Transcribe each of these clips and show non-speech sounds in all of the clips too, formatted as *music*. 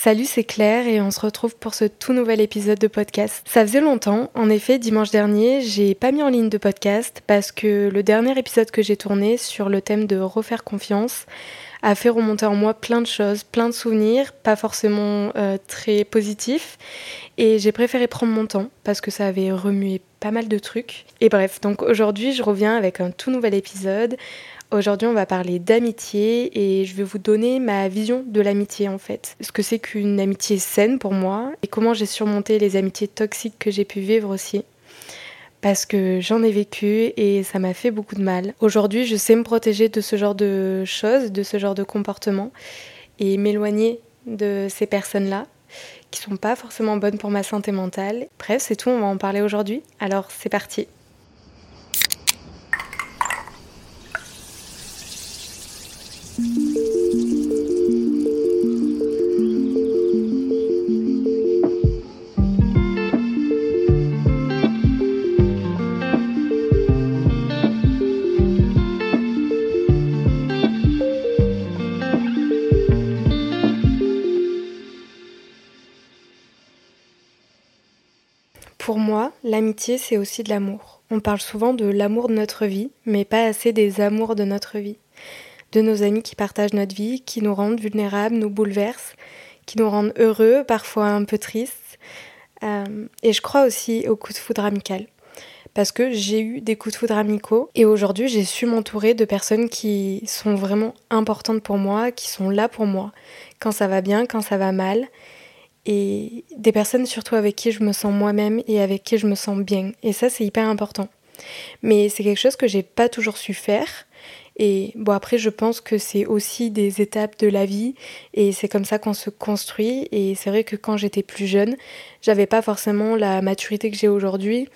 Salut, c'est Claire et on se retrouve pour ce tout nouvel épisode de podcast. Ça faisait longtemps, en effet, dimanche dernier, j'ai pas mis en ligne de podcast parce que le dernier épisode que j'ai tourné sur le thème de refaire confiance a fait remonter en moi plein de choses, plein de souvenirs, pas forcément euh, très positifs. Et j'ai préféré prendre mon temps parce que ça avait remué pas mal de trucs. Et bref, donc aujourd'hui je reviens avec un tout nouvel épisode. Aujourd'hui on va parler d'amitié et je vais vous donner ma vision de l'amitié en fait. Ce que c'est qu'une amitié saine pour moi et comment j'ai surmonté les amitiés toxiques que j'ai pu vivre aussi parce que j'en ai vécu et ça m'a fait beaucoup de mal. Aujourd'hui, je sais me protéger de ce genre de choses, de ce genre de comportements et m'éloigner de ces personnes-là qui sont pas forcément bonnes pour ma santé mentale. Bref, c'est tout, on va en parler aujourd'hui. Alors, c'est parti. L'amitié, c'est aussi de l'amour. On parle souvent de l'amour de notre vie, mais pas assez des amours de notre vie. De nos amis qui partagent notre vie, qui nous rendent vulnérables, nous bouleversent, qui nous rendent heureux, parfois un peu tristes. Euh, et je crois aussi au coup de foudre amical. Parce que j'ai eu des coups de foudre amicaux et aujourd'hui j'ai su m'entourer de personnes qui sont vraiment importantes pour moi, qui sont là pour moi, quand ça va bien, quand ça va mal et des personnes surtout avec qui je me sens moi-même et avec qui je me sens bien. Et ça, c'est hyper important. Mais c'est quelque chose que j'ai pas toujours su faire. Et bon, après, je pense que c'est aussi des étapes de la vie et c'est comme ça qu'on se construit. Et c'est vrai que quand j'étais plus jeune, j'avais pas forcément la maturité que j'ai aujourd'hui,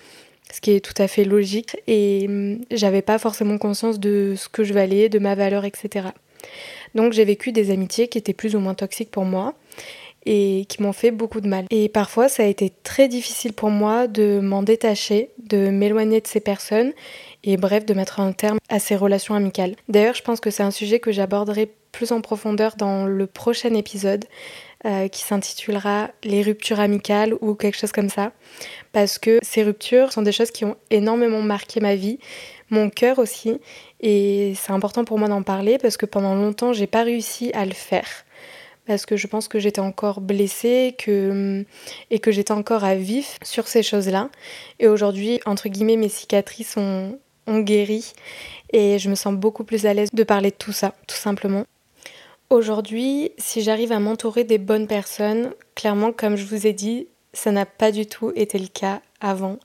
ce qui est tout à fait logique. Et hum, j'avais pas forcément conscience de ce que je valais, de ma valeur, etc. Donc j'ai vécu des amitiés qui étaient plus ou moins toxiques pour moi et qui m'ont fait beaucoup de mal. Et parfois, ça a été très difficile pour moi de m'en détacher, de m'éloigner de ces personnes et bref, de mettre un terme à ces relations amicales. D'ailleurs, je pense que c'est un sujet que j'aborderai plus en profondeur dans le prochain épisode euh, qui s'intitulera Les ruptures amicales ou quelque chose comme ça. Parce que ces ruptures sont des choses qui ont énormément marqué ma vie, mon cœur aussi. Et c'est important pour moi d'en parler parce que pendant longtemps, j'ai pas réussi à le faire parce que je pense que j'étais encore blessée que, et que j'étais encore à vif sur ces choses-là. Et aujourd'hui, entre guillemets, mes cicatrices ont, ont guéri et je me sens beaucoup plus à l'aise de parler de tout ça, tout simplement. Aujourd'hui, si j'arrive à m'entourer des bonnes personnes, clairement, comme je vous ai dit, ça n'a pas du tout été le cas avant.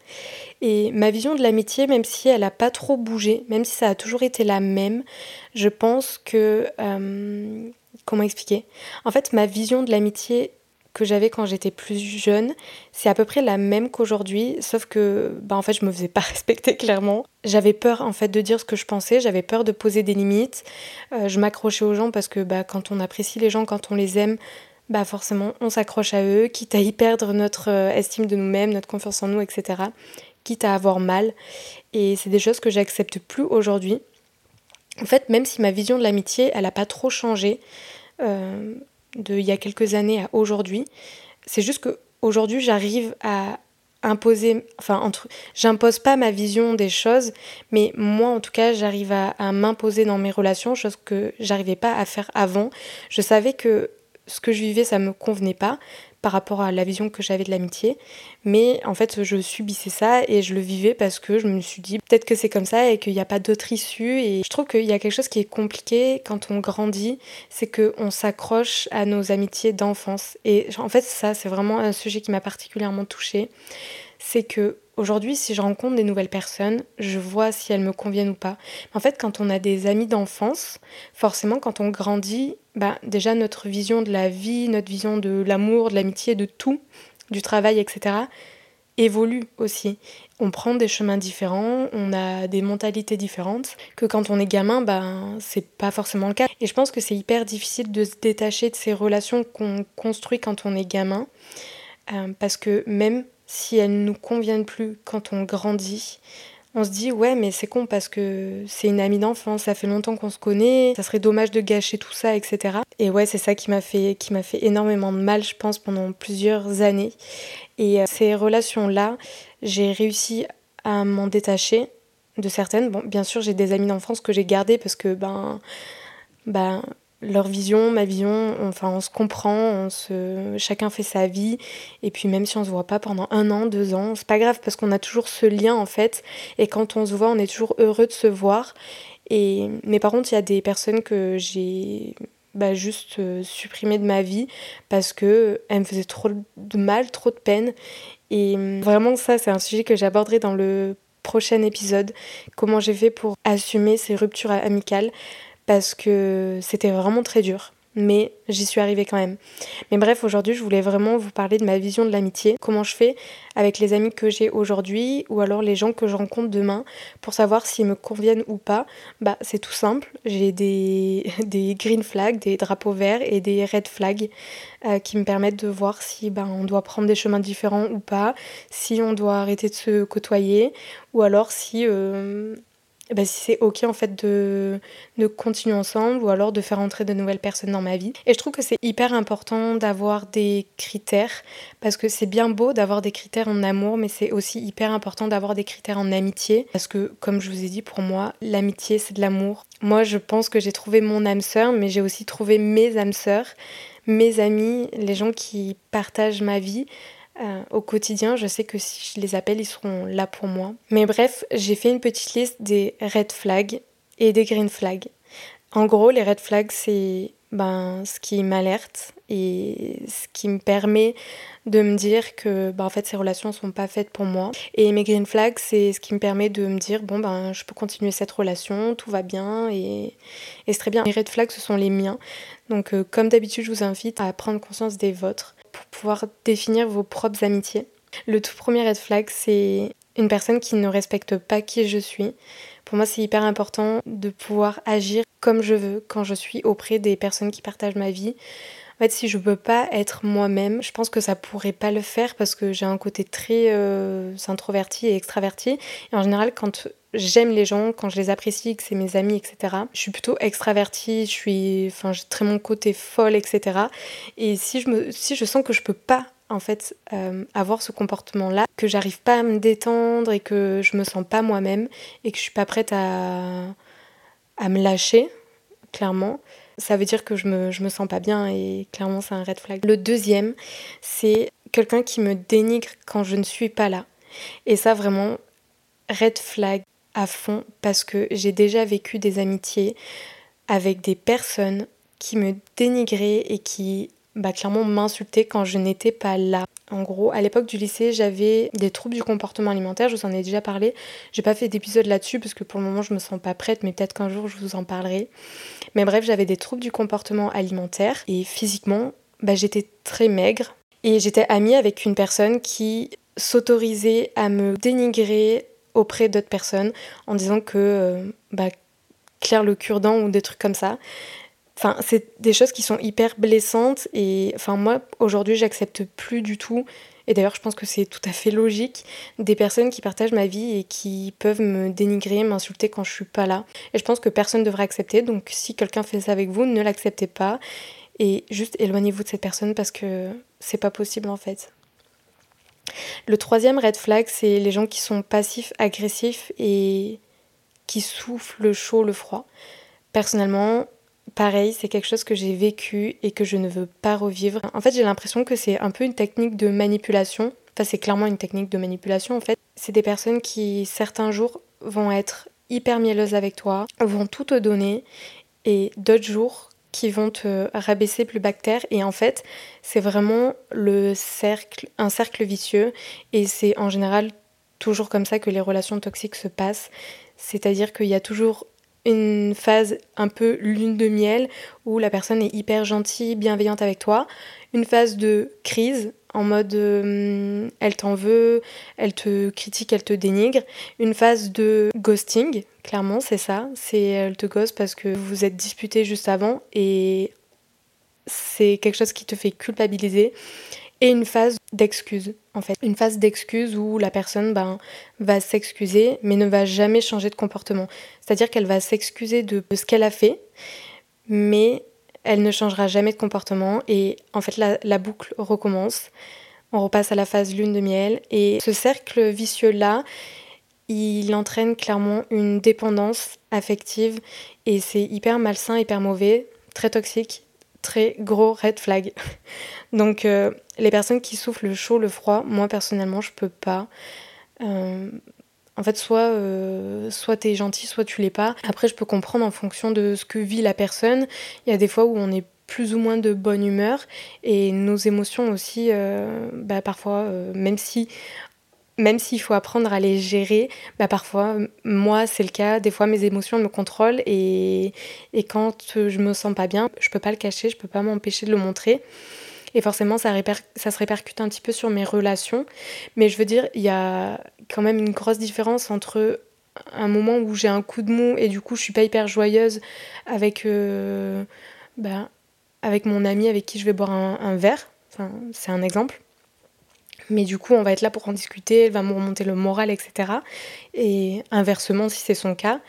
Et ma vision de l'amitié, même si elle n'a pas trop bougé, même si ça a toujours été la même, je pense que... Euh, comment expliquer? En fait, ma vision de l'amitié que j'avais quand j'étais plus jeune, c'est à peu près la même qu'aujourd'hui, sauf que bah en fait je me faisais pas *laughs* respecter clairement. J'avais peur en fait de dire ce que je pensais, j'avais peur de poser des limites. Euh, je m'accrochais aux gens parce que bah, quand on apprécie les gens, quand on les aime, bah forcément on s'accroche à eux, quitte à y perdre notre euh, estime de nous-mêmes, notre confiance en nous, etc. Quitte à avoir mal. Et c'est des choses que j'accepte plus aujourd'hui. En fait, même si ma vision de l'amitié, elle n'a pas trop changé euh, de il y a quelques années à aujourd'hui, c'est juste que aujourd'hui j'arrive à imposer, enfin entre, j'impose pas ma vision des choses, mais moi en tout cas j'arrive à, à m'imposer dans mes relations, chose que j'arrivais pas à faire avant. Je savais que ce que je vivais, ça me convenait pas par rapport à la vision que j'avais de l'amitié. Mais en fait, je subissais ça et je le vivais parce que je me suis dit peut-être que c'est comme ça et qu'il n'y a pas d'autre issue. Et je trouve qu'il y a quelque chose qui est compliqué quand on grandit, c'est qu'on s'accroche à nos amitiés d'enfance. Et en fait, ça, c'est vraiment un sujet qui m'a particulièrement touchée. C'est que Aujourd'hui, si je rencontre des nouvelles personnes, je vois si elles me conviennent ou pas. En fait, quand on a des amis d'enfance, forcément, quand on grandit, bah, déjà notre vision de la vie, notre vision de l'amour, de l'amitié, de tout, du travail, etc., évolue aussi. On prend des chemins différents, on a des mentalités différentes, que quand on est gamin, ben c'est pas forcément le cas. Et je pense que c'est hyper difficile de se détacher de ces relations qu'on construit quand on est gamin, euh, parce que même si elles nous conviennent plus quand on grandit, on se dit ouais mais c'est con parce que c'est une amie d'enfance, ça fait longtemps qu'on se connaît, ça serait dommage de gâcher tout ça, etc. Et ouais c'est ça qui m'a fait qui m'a fait énormément de mal je pense pendant plusieurs années. Et euh, ces relations là, j'ai réussi à m'en détacher de certaines. Bien sûr j'ai des amis d'enfance que j'ai gardées parce que ben ben leur vision, ma vision, enfin on se comprend, on se, chacun fait sa vie, et puis même si on se voit pas pendant un an, deux ans, c'est pas grave parce qu'on a toujours ce lien en fait, et quand on se voit, on est toujours heureux de se voir. Et mais par contre, il y a des personnes que j'ai bah, juste euh, supprimées de ma vie parce que elles me faisaient trop de mal, trop de peine. Et vraiment ça, c'est un sujet que j'aborderai dans le prochain épisode. Comment j'ai fait pour assumer ces ruptures amicales parce que c'était vraiment très dur. Mais j'y suis arrivée quand même. Mais bref, aujourd'hui, je voulais vraiment vous parler de ma vision de l'amitié, comment je fais avec les amis que j'ai aujourd'hui ou alors les gens que je rencontre demain pour savoir s'ils me conviennent ou pas. Bah, c'est tout simple. J'ai des, *laughs* green flags, des drapeaux verts et des red flags euh, qui me permettent de voir si bah, on doit prendre des chemins différents ou pas, si on doit arrêter de se côtoyer ou alors si euh, ben, si c'est ok en fait de, de continuer ensemble ou alors de faire entrer de nouvelles personnes dans ma vie. Et je trouve que c'est hyper important d'avoir des critères parce que c'est bien beau d'avoir des critères en amour mais c'est aussi hyper important d'avoir des critères en amitié parce que comme je vous ai dit pour moi l'amitié c'est de l'amour. Moi je pense que j'ai trouvé mon âme sœur mais j'ai aussi trouvé mes âmes sœurs, mes amis, les gens qui partagent ma vie. Euh, au quotidien, je sais que si je les appelle, ils seront là pour moi. Mais bref, j'ai fait une petite liste des red flags et des green flags. En gros, les red flags, c'est ben, ce qui m'alerte et ce qui me permet de me dire que ben, en fait ces relations sont pas faites pour moi et mes green flags c'est ce qui me permet de me dire bon ben je peux continuer cette relation tout va bien et, et c'est très bien les red flags ce sont les miens donc euh, comme d'habitude je vous invite à prendre conscience des vôtres pour pouvoir définir vos propres amitiés. Le tout premier red flag, c'est une personne qui ne respecte pas qui je suis. Pour moi, c'est hyper important de pouvoir agir comme je veux quand je suis auprès des personnes qui partagent ma vie. En fait, si je peux pas être moi-même, je pense que ça pourrait pas le faire parce que j'ai un côté très euh, introverti et extraverti. Et en général, quand j'aime les gens, quand je les apprécie, que c'est mes amis, etc. Je suis plutôt extravertie, je suis, j'ai très mon côté folle, etc. Et si je sens que je peux pas en fait euh, avoir ce comportement là que j'arrive pas à me détendre et que je me sens pas moi-même et que je suis pas prête à, me lâcher clairement ça veut dire que je me, me sens pas bien et clairement c'est un red flag. Le deuxième, c'est quelqu'un qui me dénigre quand je ne suis pas là. Et ça vraiment, red flag à fond parce que j'ai déjà vécu des amitiés avec des personnes qui me dénigraient et qui bah, clairement m'insultaient quand je n'étais pas là. En gros, à l'époque du lycée, j'avais des troubles du comportement alimentaire, je vous en ai déjà parlé. J'ai pas fait d'épisode là-dessus parce que pour le moment je me sens pas prête, mais peut-être qu'un jour je vous en parlerai. Mais bref, j'avais des troubles du comportement alimentaire et physiquement, bah, j'étais très maigre. Et j'étais amie avec une personne qui s'autorisait à me dénigrer auprès d'autres personnes en disant que euh, bah, Claire le cure-dent ou des trucs comme ça. Enfin, c'est des choses qui sont hyper blessantes et enfin moi aujourd'hui j'accepte plus du tout et d'ailleurs je pense que c'est tout à fait logique des personnes qui partagent ma vie et qui peuvent me dénigrer, m'insulter quand je suis pas là. Et je pense que personne ne devrait accepter donc si quelqu'un fait ça avec vous, ne l'acceptez pas et juste éloignez-vous de cette personne parce que c'est pas possible en fait. Le troisième red flag, c'est les gens qui sont passifs, agressifs et qui soufflent le chaud, le froid. Personnellement, pareil, c'est quelque chose que j'ai vécu et que je ne veux pas revivre. En fait, j'ai l'impression que c'est un peu une technique de manipulation. Enfin, c'est clairement une technique de manipulation en fait. C'est des personnes qui, certains jours, vont être hyper mielleuses avec toi, vont tout te donner, et d'autres jours, qui vont te rabaisser plus bactère et en fait c'est vraiment le cercle un cercle vicieux. Et c'est en général toujours comme ça que les relations toxiques se passent. C'est-à-dire qu'il y a toujours une phase un peu lune de miel où la personne est hyper gentille, bienveillante avec toi, une phase de crise en mode euh, elle t'en veut, elle te critique, elle te dénigre, une phase de ghosting, clairement c'est ça, c'est elle te gosse parce que vous êtes disputé juste avant et c'est quelque chose qui te fait culpabiliser et une phase d'excuse en fait. Une phase d'excuse où la personne ben, va s'excuser mais ne va jamais changer de comportement. C'est-à-dire qu'elle va s'excuser de ce qu'elle a fait mais elle ne changera jamais de comportement et en fait la, la boucle recommence. On repasse à la phase lune de miel et ce cercle vicieux-là, il entraîne clairement une dépendance affective et c'est hyper malsain, hyper mauvais, très toxique gros red flag. *laughs* Donc euh, les personnes qui souffrent le chaud, le froid, moi personnellement je peux pas. Euh, en fait, soit, euh, soit t'es gentil, soit tu l'es pas. Après, je peux comprendre en fonction de ce que vit la personne. Il y a des fois où on est plus ou moins de bonne humeur et nos émotions aussi, bah, parfois, même si même s'il faut apprendre à les gérer, bah parfois, moi, c'est le cas. Des fois, mes émotions me contrôlent et, et quand je me sens pas bien, je peux pas le cacher, je peux pas m'empêcher de le montrer. Et forcément, ça, ça se répercute un petit peu sur mes relations. Mais je veux dire, il y a quand même une grosse différence entre un moment où j'ai un coup de mou et du coup, je suis pas hyper joyeuse avec, euh, bah, avec mon ami avec qui je vais boire un, un verre. Enfin, c'est un exemple mais du coup on va être là pour en discuter, elle va me remonter le moral, etc. Et inversement si c'est son cas.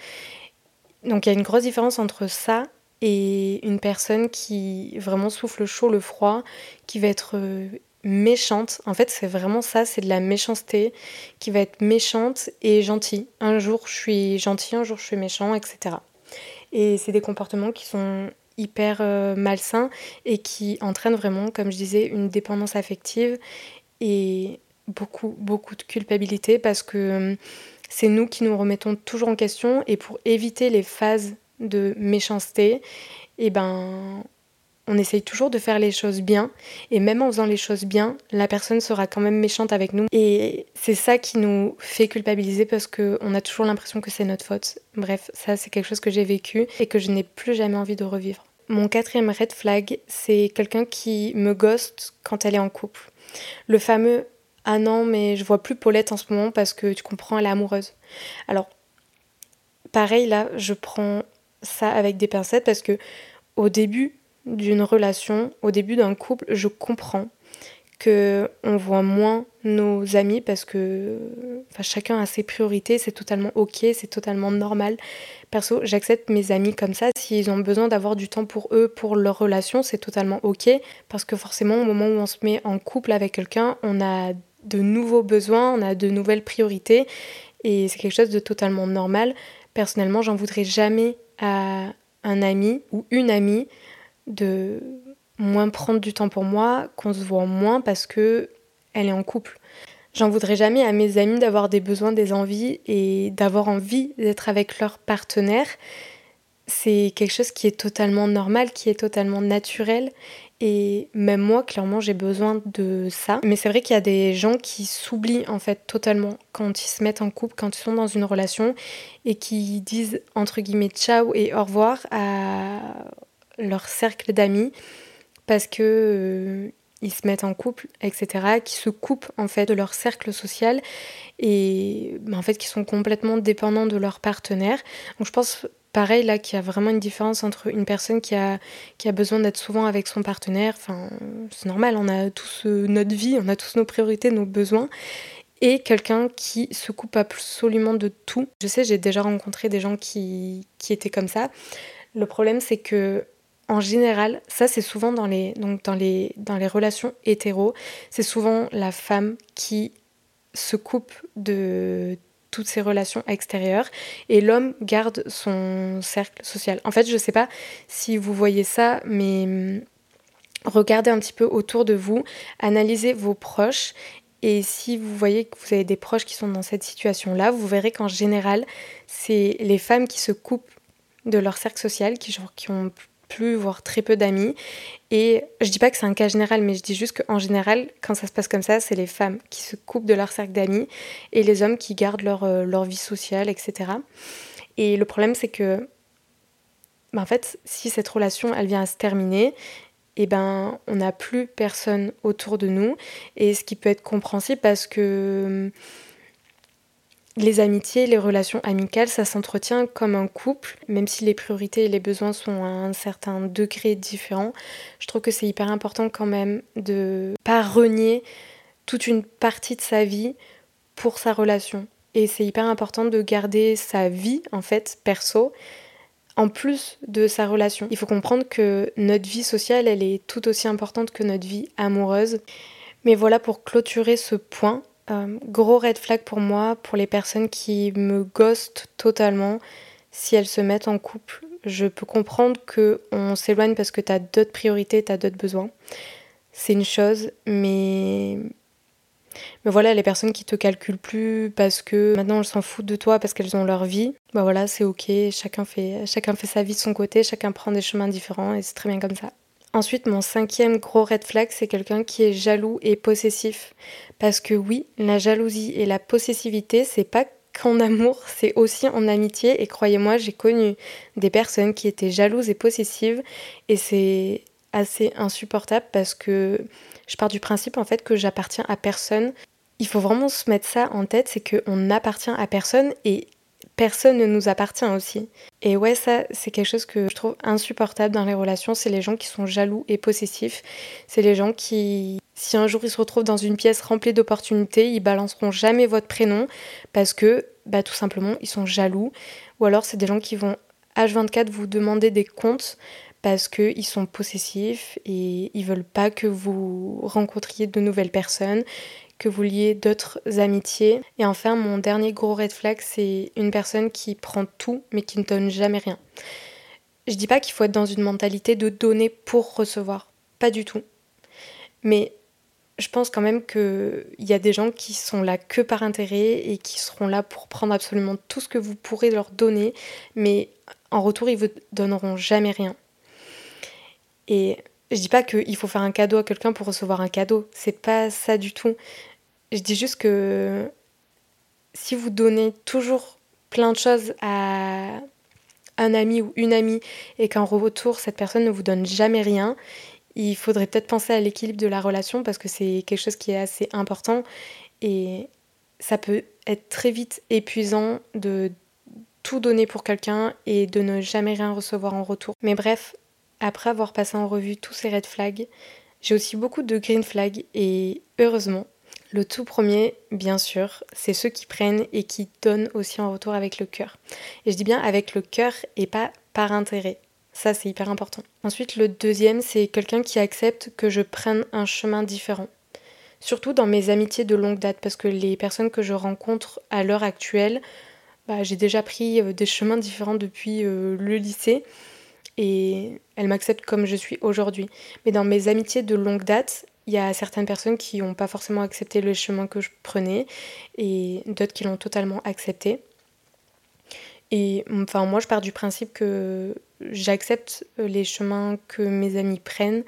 Donc il y a une grosse différence entre ça et une personne qui vraiment souffle le chaud, le froid, qui va être euh, méchante. En fait c'est vraiment ça, c'est de la méchanceté, qui va être méchante et gentille. Un jour je suis gentil, un jour je suis méchant, etc. Et c'est des comportements qui sont hyper euh, malsains et qui entraînent vraiment, comme je disais, une dépendance affective et beaucoup, beaucoup de culpabilité parce que hum, c'est nous qui nous remettons toujours en question et pour éviter les phases de méchanceté, et eh ben, on essaye toujours de faire les choses bien et même en faisant les choses bien, la personne sera quand même méchante avec nous et c'est ça qui nous fait culpabiliser parce qu'on a toujours l'impression que c'est notre faute. Bref, ça c'est quelque chose que j'ai vécu et que je n'ai plus jamais envie de revivre. Mon quatrième red flag, c'est quelqu'un qui me ghost quand elle est en couple. Le fameux Ah non, mais je vois plus Paulette en ce moment parce que tu comprends, elle est amoureuse. Alors, pareil là, je prends ça avec des pincettes parce que au début d'une relation, au début d'un couple, je comprends que on voit moins nos amis parce que chacun a ses priorités, c'est totalement ok, c'est totalement normal. Perso, j'accepte mes amis comme ça. S'ils ont besoin d'avoir du temps pour eux, pour leur relation, c'est totalement ok. Parce que forcément, au moment où on se met en couple avec quelqu'un, on a de nouveaux besoins, on a de nouvelles priorités. Et c'est quelque chose de totalement normal. Personnellement, j'en voudrais jamais à un ami ou une amie de moins prendre du temps pour moi, qu'on se voit moins parce que elle est en couple. J'en voudrais jamais à mes amis d'avoir des besoins, des envies et d'avoir envie d'être avec leur partenaire. C'est quelque chose qui est totalement normal, qui est totalement naturel. Et même moi, clairement, j'ai besoin de ça. Mais c'est vrai qu'il y a des gens qui s'oublient en fait totalement quand ils se mettent en couple, quand ils sont dans une relation et qui disent entre guillemets ciao et au revoir à leur cercle d'amis parce que euh, ils se mettent en couple, etc., qui se coupent en fait de leur cercle social et bah, en fait qui sont complètement dépendants de leur partenaire. Donc je pense pareil là qu'il y a vraiment une différence entre une personne qui a, qui a besoin d'être souvent avec son partenaire, enfin c'est normal, on a tous euh, notre vie, on a tous nos priorités, nos besoins, et quelqu'un qui se coupe absolument de tout. Je sais, j'ai déjà rencontré des gens qui, qui étaient comme ça. Le problème c'est que en général, ça c'est souvent dans les, donc dans, les, dans les relations hétéros, c'est souvent la femme qui se coupe de toutes ses relations extérieures et l'homme garde son cercle social. En fait, je sais pas si vous voyez ça, mais hum, regardez un petit peu autour de vous, analysez vos proches et si vous voyez que vous avez des proches qui sont dans cette situation-là, vous verrez qu'en général, c'est les femmes qui se coupent de leur cercle social, qui, qui ont plus, voire très peu d'amis. Et je dis pas que c'est un cas général, mais je dis juste qu'en général, quand ça se passe comme ça, c'est les femmes qui se coupent de leur cercle d'amis et les hommes qui gardent leur, euh, leur vie sociale, etc. Et le problème, c'est que, ben, en fait, si cette relation, elle vient à se terminer, et eh ben, on n'a plus personne autour de nous. Et ce qui peut être compréhensible parce que les amitiés, les relations amicales, ça s'entretient comme un couple, même si les priorités et les besoins sont à un certain degré différent. Je trouve que c'est hyper important quand même de pas renier toute une partie de sa vie pour sa relation. Et c'est hyper important de garder sa vie, en fait, perso, en plus de sa relation. Il faut comprendre que notre vie sociale, elle est tout aussi importante que notre vie amoureuse. Mais voilà pour clôturer ce point. Euh, gros red flag pour moi, pour les personnes qui me ghostent totalement si elles se mettent en couple. Je peux comprendre qu'on s'éloigne parce que tu as d'autres priorités, tu as d'autres besoins. C'est une chose, mais mais voilà, les personnes qui te calculent plus parce que maintenant elles s'en foutent de toi parce qu'elles ont leur vie, bah voilà, c'est ok, chacun fait, chacun fait sa vie de son côté, chacun prend des chemins différents et c'est très bien comme ça. Ensuite, mon cinquième gros red flag, c'est quelqu'un qui est jaloux et possessif. Parce que oui, la jalousie et la possessivité, c'est pas qu'en *laughs* amour, c'est aussi en amitié. Et croyez-moi, j'ai connu des personnes qui étaient jalouses et possessives. Et c'est assez insupportable parce que je pars du principe en fait que j'appartiens à personne. Il faut vraiment se mettre ça en tête, c'est qu'on n'appartient à personne et personne ne nous appartient aussi. Et ouais, ça, c'est quelque chose que je trouve insupportable dans les relations, c'est les gens qui sont jaloux et possessifs. C'est les gens qui, si un jour ils se retrouvent dans une pièce remplie d'opportunités, ils balanceront jamais votre prénom parce que, bah, tout simplement, ils sont jaloux. Ou alors, c'est des gens qui vont H24 vous demander des comptes parce qu'ils sont possessifs et ils veulent pas que vous rencontriez de nouvelles personnes, que vous liez d'autres amitiés. Et enfin, mon dernier gros red flag, c'est une personne qui prend tout mais qui ne donne jamais rien. Je dis pas qu'il faut être dans une mentalité de donner pour recevoir, pas du tout. Mais je pense quand même qu'il y a des gens qui sont là que par intérêt et qui seront là pour prendre absolument tout ce que vous pourrez leur donner, mais en retour, ils vous donneront jamais rien. Et je dis pas qu'il faut faire un cadeau à quelqu'un pour recevoir un cadeau, c'est pas ça du tout. Je dis juste que si vous donnez toujours plein de choses à un ami ou une amie et qu'en retour cette personne ne vous donne jamais rien, il faudrait peut-être penser à l'équilibre de la relation parce que c'est quelque chose qui est assez important et ça peut être très vite épuisant de tout donner pour quelqu'un et de ne jamais rien recevoir en retour. Mais bref, après avoir passé en revue tous ces red flags, j'ai aussi beaucoup de green flags et heureusement, le tout premier, bien sûr, c'est ceux qui prennent et qui donnent aussi en retour avec le cœur. Et je dis bien avec le cœur et pas par intérêt. Ça, c'est hyper important. Ensuite, le deuxième, c'est quelqu'un qui accepte que je prenne un chemin différent. Surtout dans mes amitiés de longue date, parce que les personnes que je rencontre à l'heure actuelle, bah, j'ai déjà pris euh, des chemins différents depuis euh, le lycée et elles m'acceptent comme je suis aujourd'hui. Mais dans mes amitiés de longue date, il y a certaines personnes qui n'ont pas forcément accepté le chemin que je prenais et d'autres qui l'ont totalement accepté. Et enfin, moi, je pars du principe que j'accepte les chemins que mes amis prennent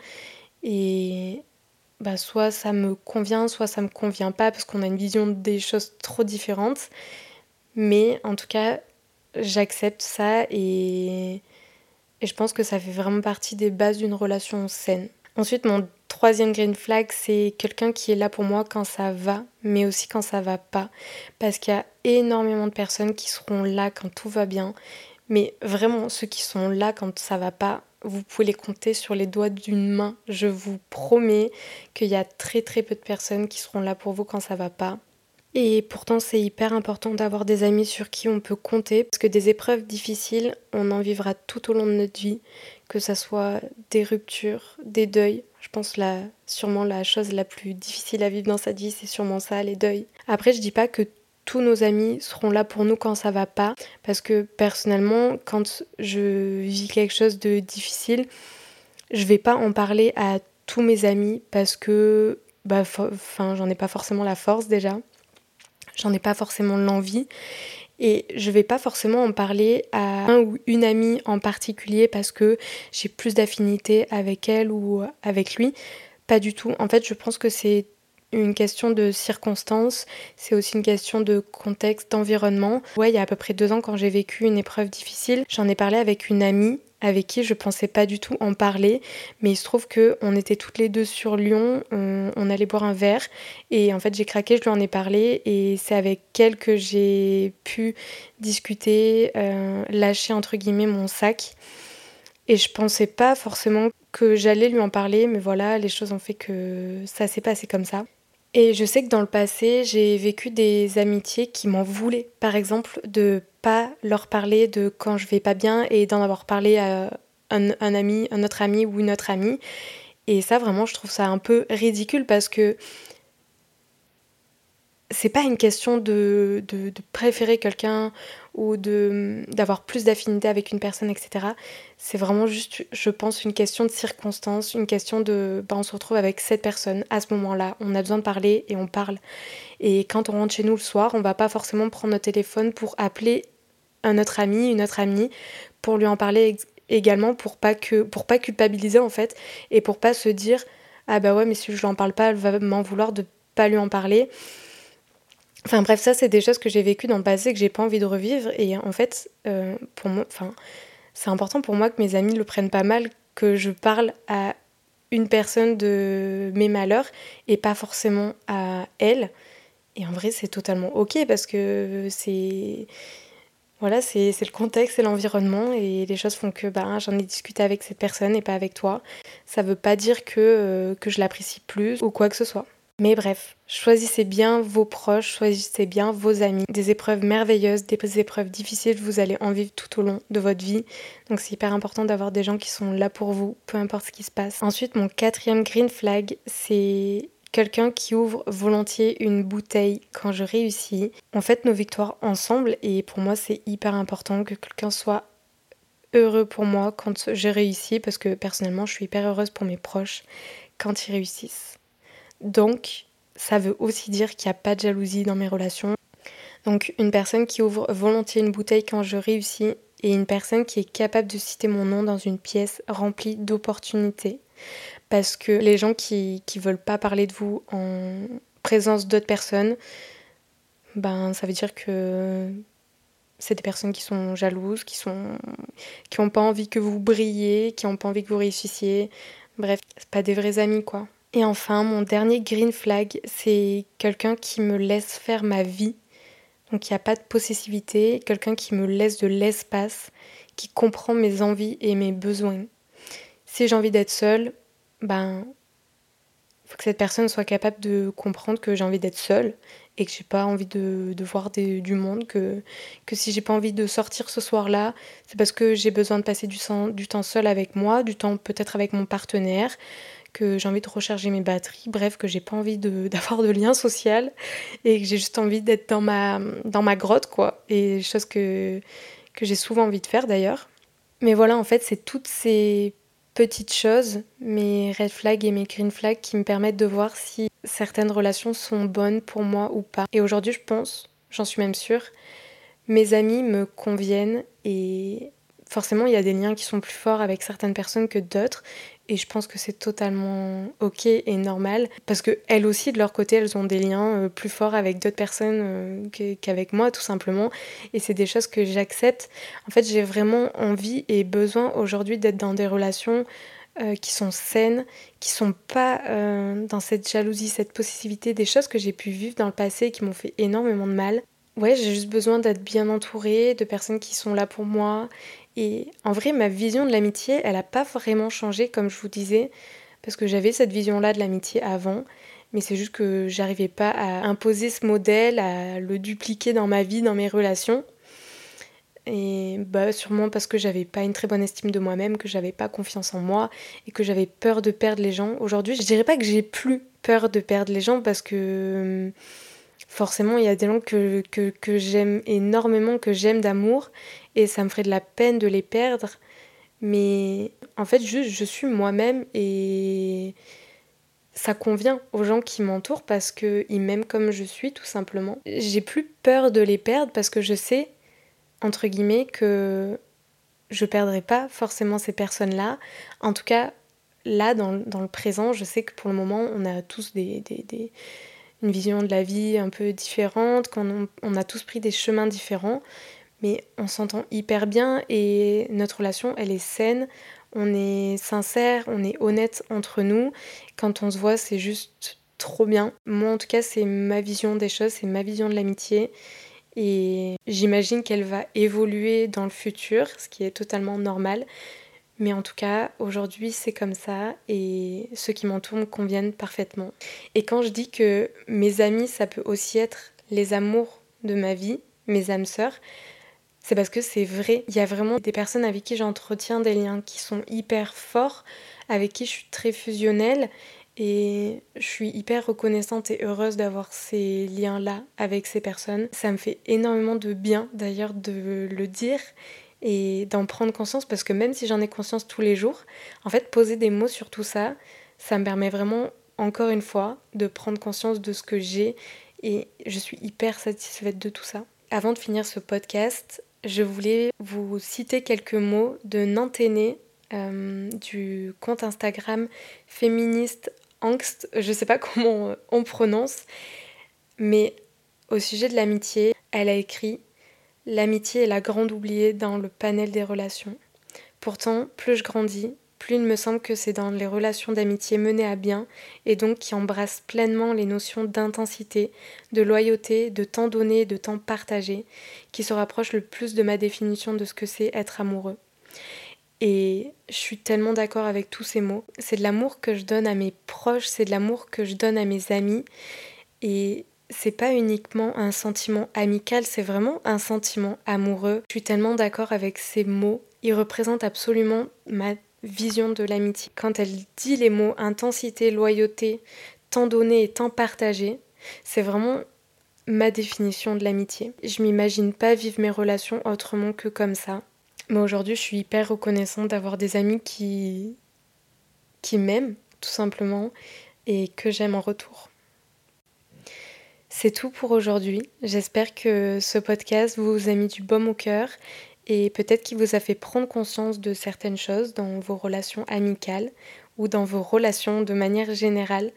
et bah, soit ça me convient, soit ça me convient pas parce qu'on a une vision des choses trop différentes. Mais en tout cas, j'accepte ça et et je pense que ça fait vraiment partie des bases d'une relation saine. Ensuite, mon troisième green flag, c'est quelqu'un qui est là pour moi quand ça va, mais aussi quand ça va pas. Parce qu'il y a énormément de personnes qui seront là quand tout va bien. Mais vraiment, ceux qui sont là quand ça va pas, vous pouvez les compter sur les doigts d'une main. Je vous promets qu'il y a très très peu de personnes qui seront là pour vous quand ça va pas. Et pourtant, c'est hyper important d'avoir des amis sur qui on peut compter, parce que des épreuves difficiles, on en vivra tout au long de notre vie, que ça soit des ruptures, des deuils. Je pense là, sûrement la chose la plus difficile à vivre dans sa vie, c'est sûrement ça, les deuils. Après, je dis pas que tous nos amis seront là pour nous quand ça va pas, parce que personnellement, quand je vis quelque chose de difficile, je vais pas en parler à tous mes amis parce que bah, enfin, j'en ai pas forcément la force déjà j'en ai pas forcément l'envie. Et je vais pas forcément en parler à un ou une amie en particulier parce que j'ai plus d'affinité avec elle ou avec lui. Pas du tout. En fait, je pense que c'est une question de circonstances, c'est aussi une question de contexte, d'environnement. Ouais, il y a à peu près deux ans, quand j'ai vécu une épreuve difficile, j'en ai parlé avec une amie avec qui je pensais pas du tout en parler, mais il se trouve que on était toutes les deux sur Lyon, on, allait boire un verre et en fait j'ai craqué, je lui en ai parlé et c'est avec elle que j'ai pu discuter, euh, lâcher entre guillemets mon sac et je pensais pas forcément que j'allais lui en parler, mais voilà, les choses ont fait que ça s'est passé comme ça. Et je sais que dans le passé, j'ai vécu des amitiés qui m'en voulaient. Par exemple, de pas leur parler de quand je vais pas bien et d'en avoir parlé à un, ami, un autre ami ou une autre amie. Et ça, vraiment, je trouve ça un peu ridicule parce que c'est pas une question de, préférer quelqu'un ou d'avoir plus d'affinité avec une personne, etc. C'est vraiment juste, je pense, une question de circonstance, une question de, bah, on se retrouve avec cette personne à ce moment-là, on a besoin de parler et on parle. Et quand on rentre chez nous le soir, on va pas forcément prendre notre téléphone pour appeler un autre ami, une autre amie, pour lui en parler également, pour pas que, pour pas culpabiliser en fait, et pour pas se dire, ah bah ouais, mais si je lui en parle pas, elle va m'en vouloir de pas lui en parler. Enfin bref, ça c'est des choses que j'ai vécues dans le passé que j'ai pas envie de revivre et en fait, euh, pour moi, enfin, c'est important pour moi que mes amis le prennent pas mal, que je parle à une personne de mes malheurs et pas forcément à elle. Et en vrai, c'est totalement ok parce que c'est voilà, c'est le contexte et l'environnement et les choses font que bah, j'en ai discuté avec cette personne et pas avec toi. Ça veut pas dire que, euh, que je l'apprécie plus ou quoi que ce soit. Mais bref, choisissez bien vos proches, choisissez bien vos amis. Des épreuves merveilleuses, des épreuves difficiles, vous allez en vivre tout au long de votre vie. Donc c'est hyper important d'avoir des gens qui sont là pour vous, peu importe ce qui se passe. Ensuite, mon quatrième green flag, c'est quelqu'un qui ouvre volontiers une bouteille quand je réussis. On fait nos victoires ensemble et pour moi c'est hyper important que quelqu'un soit heureux pour moi quand j'ai réussi parce que personnellement je suis hyper heureuse pour mes proches quand ils réussissent. Donc, ça veut aussi dire qu'il n'y a pas de jalousie dans mes relations. Donc, une personne qui ouvre volontiers une bouteille quand je réussis et une personne qui est capable de citer mon nom dans une pièce remplie d'opportunités. Parce que les gens qui ne veulent pas parler de vous en présence d'autres personnes, ben ça veut dire que c'est des personnes qui sont jalouses, qui sont qui n'ont pas envie que vous brilliez, qui n'ont pas envie que vous réussissiez. Bref, c'est pas des vrais amis quoi. Et enfin, mon dernier green flag, c'est quelqu'un qui me laisse faire ma vie. Donc il n'y a pas de possessivité, quelqu'un qui me laisse de l'espace, qui comprend mes envies et mes besoins. Si j'ai envie d'être seule, ben faut que cette personne soit capable de comprendre que j'ai envie d'être seule et que j'ai pas envie de, voir du monde, que, que si j'ai pas envie de sortir ce soir-là, c'est parce que j'ai besoin de passer du, du temps seul avec moi, du temps peut-être avec mon partenaire, que j'ai envie de recharger mes batteries, bref, que j'ai pas envie *laughs* d'avoir de, lien social et que j'ai juste envie d'être dans ma, dans ma grotte, quoi. Et chose que, que j'ai souvent envie de faire d'ailleurs. Mais voilà, en fait, c'est toutes ces petites choses, mes red flags et mes green flags, qui me permettent de voir si certaines relations sont bonnes pour moi ou pas. Et aujourd'hui, je pense, j'en suis même sûre, mes amis me conviennent et forcément, il y a des liens qui sont plus forts avec certaines personnes que d'autres. Et je pense que c'est totalement ok et normal parce que elles aussi de leur côté elles ont des liens euh, plus forts avec d'autres personnes euh, qu'avec moi tout simplement et c'est des choses que j'accepte. En fait j'ai vraiment envie et besoin aujourd'hui d'être dans des relations euh, qui sont saines, qui sont pas dans cette jalousie, cette possessivité, des choses que j'ai pu vivre dans le passé et qui m'ont fait énormément de mal. Ouais, j'ai juste besoin d'être bien entourée, de personnes qui sont là pour moi. Et en vrai, ma vision de l'amitié, elle n'a pas vraiment changé, comme je vous disais, parce que j'avais cette vision-là de l'amitié avant mais c'est juste que j'arrivais pas à imposer ce modèle, à le dupliquer dans ma vie, dans mes relations. Et bah sûrement parce que j'avais pas une très bonne estime de moi-même, que j'avais pas confiance en moi et que j'avais peur de perdre les gens. Aujourd'hui, je dirais pas que j'ai plus peur de perdre les gens parce que hum, forcément il y a des gens que, j'aime énormément, que j'aime d'amour et ça me ferait de la peine de les perdre. Mais en fait, juste je suis moi-même et ça convient aux gens qui m'entourent parce qu'ils m'aiment comme je suis, tout simplement. J'ai plus peur de les perdre parce que je sais, entre guillemets, que je perdrai pas forcément ces personnes-là. En tout cas, là, dans, le présent, je sais que pour le moment, on a tous des, une vision de la vie un peu différente, qu'on on a tous pris des chemins différents, mais on s'entend hyper bien et notre relation, elle est saine on est sincère, on est honnête entre nous. Quand on se voit, c'est juste trop bien. Moi, en tout cas, c'est ma vision des choses, c'est ma vision de l'amitié. Et j'imagine qu'elle va évoluer dans le futur, ce qui est totalement normal. Mais en tout cas, aujourd'hui, c'est comme ça et ceux qui m'entourent me conviennent parfaitement. Et quand je dis que mes amis, ça peut aussi être les amours de ma vie, mes âmes sœurs, c'est parce que c'est vrai. Il y a vraiment des personnes avec qui j'entretiens des liens qui sont hyper forts, avec qui je suis très fusionnelle et je suis hyper reconnaissante et heureuse d'avoir ces liens-là avec ces personnes. Ça me fait énormément de bien d'ailleurs de le dire et d'en prendre conscience parce que même si j'en ai conscience tous les jours, en fait poser des mots sur tout ça, ça me permet vraiment encore une fois de prendre conscience de ce que j'ai et je suis hyper satisfaite de tout ça. Avant de finir ce podcast, je voulais vous citer quelques mots de Nanténé euh, du compte Instagram féministe angst, je sais pas *laughs* comment on prononce, mais au sujet de l'amitié, elle a écrit L'amitié est la grande oubliée dans le panel des relations. Pourtant, plus je grandis, plus il me semble que c'est dans les relations d'amitié menées à bien et donc qui embrassent pleinement les notions d'intensité, de loyauté, de temps donné, de temps partagé, qui se rapprochent le plus de ma définition de ce que c'est être amoureux. Et je suis tellement d'accord avec tous ces mots. C'est de l'amour que je donne à mes proches, c'est de l'amour que je donne à mes amis. Et c'est pas uniquement un sentiment amical, c'est vraiment un sentiment amoureux. Je suis tellement d'accord avec ces mots. Ils représentent absolument ma vision de l'amitié. Quand elle dit les mots intensité, loyauté, temps donné et temps partagé, c'est vraiment ma définition de l'amitié. Je m'imagine pas vivre mes relations autrement que comme ça. Mais aujourd'hui, je suis hyper reconnaissante d'avoir des amis qui qui m'aiment tout simplement et que j'aime en retour. C'est tout pour aujourd'hui. J'espère que ce podcast vous a mis du baume au cœur et peut-être qu'il vous a fait prendre conscience de certaines choses dans vos relations amicales ou dans vos relations de manière générale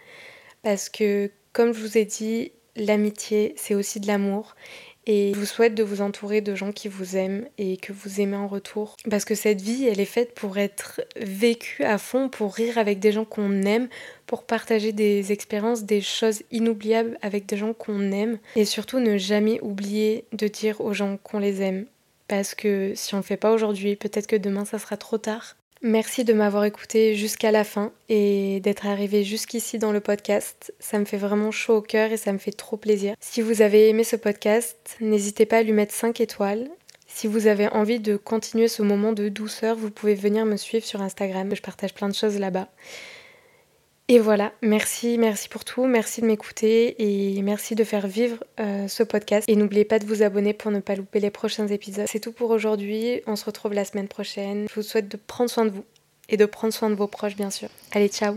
parce que comme je vous ai dit, l'amitié c'est aussi de l'amour et je vous souhaite de vous entourer de gens qui vous aiment et que vous aimez en retour. Parce que cette vie, elle est faite pour être vécue à fond, pour rire avec des gens qu'on aime, pour partager des expériences, des choses inoubliables avec des gens qu'on aime. Et surtout ne jamais oublier de dire aux gens qu'on les aime parce que si on ne le fait pas aujourd'hui, peut-être que demain ça sera trop tard. Merci de m'avoir écouté jusqu'à la fin et d'être arrivé jusqu'ici dans le podcast. Ça me fait vraiment chaud au cœur et ça me fait trop plaisir. Si vous avez aimé ce podcast, n'hésitez pas à lui mettre 5 étoiles. Si vous avez envie de continuer ce moment de douceur, vous pouvez venir me suivre sur Instagram. Je partage plein de choses là-bas. Et voilà, merci, merci pour tout, merci de m'écouter et merci de faire vivre euh, ce podcast. Et n'oubliez pas de vous abonner pour ne pas louper les prochains épisodes. C'est tout pour aujourd'hui, on se retrouve la semaine prochaine. Je vous souhaite de prendre soin de vous et de prendre soin de vos proches bien sûr. Allez, ciao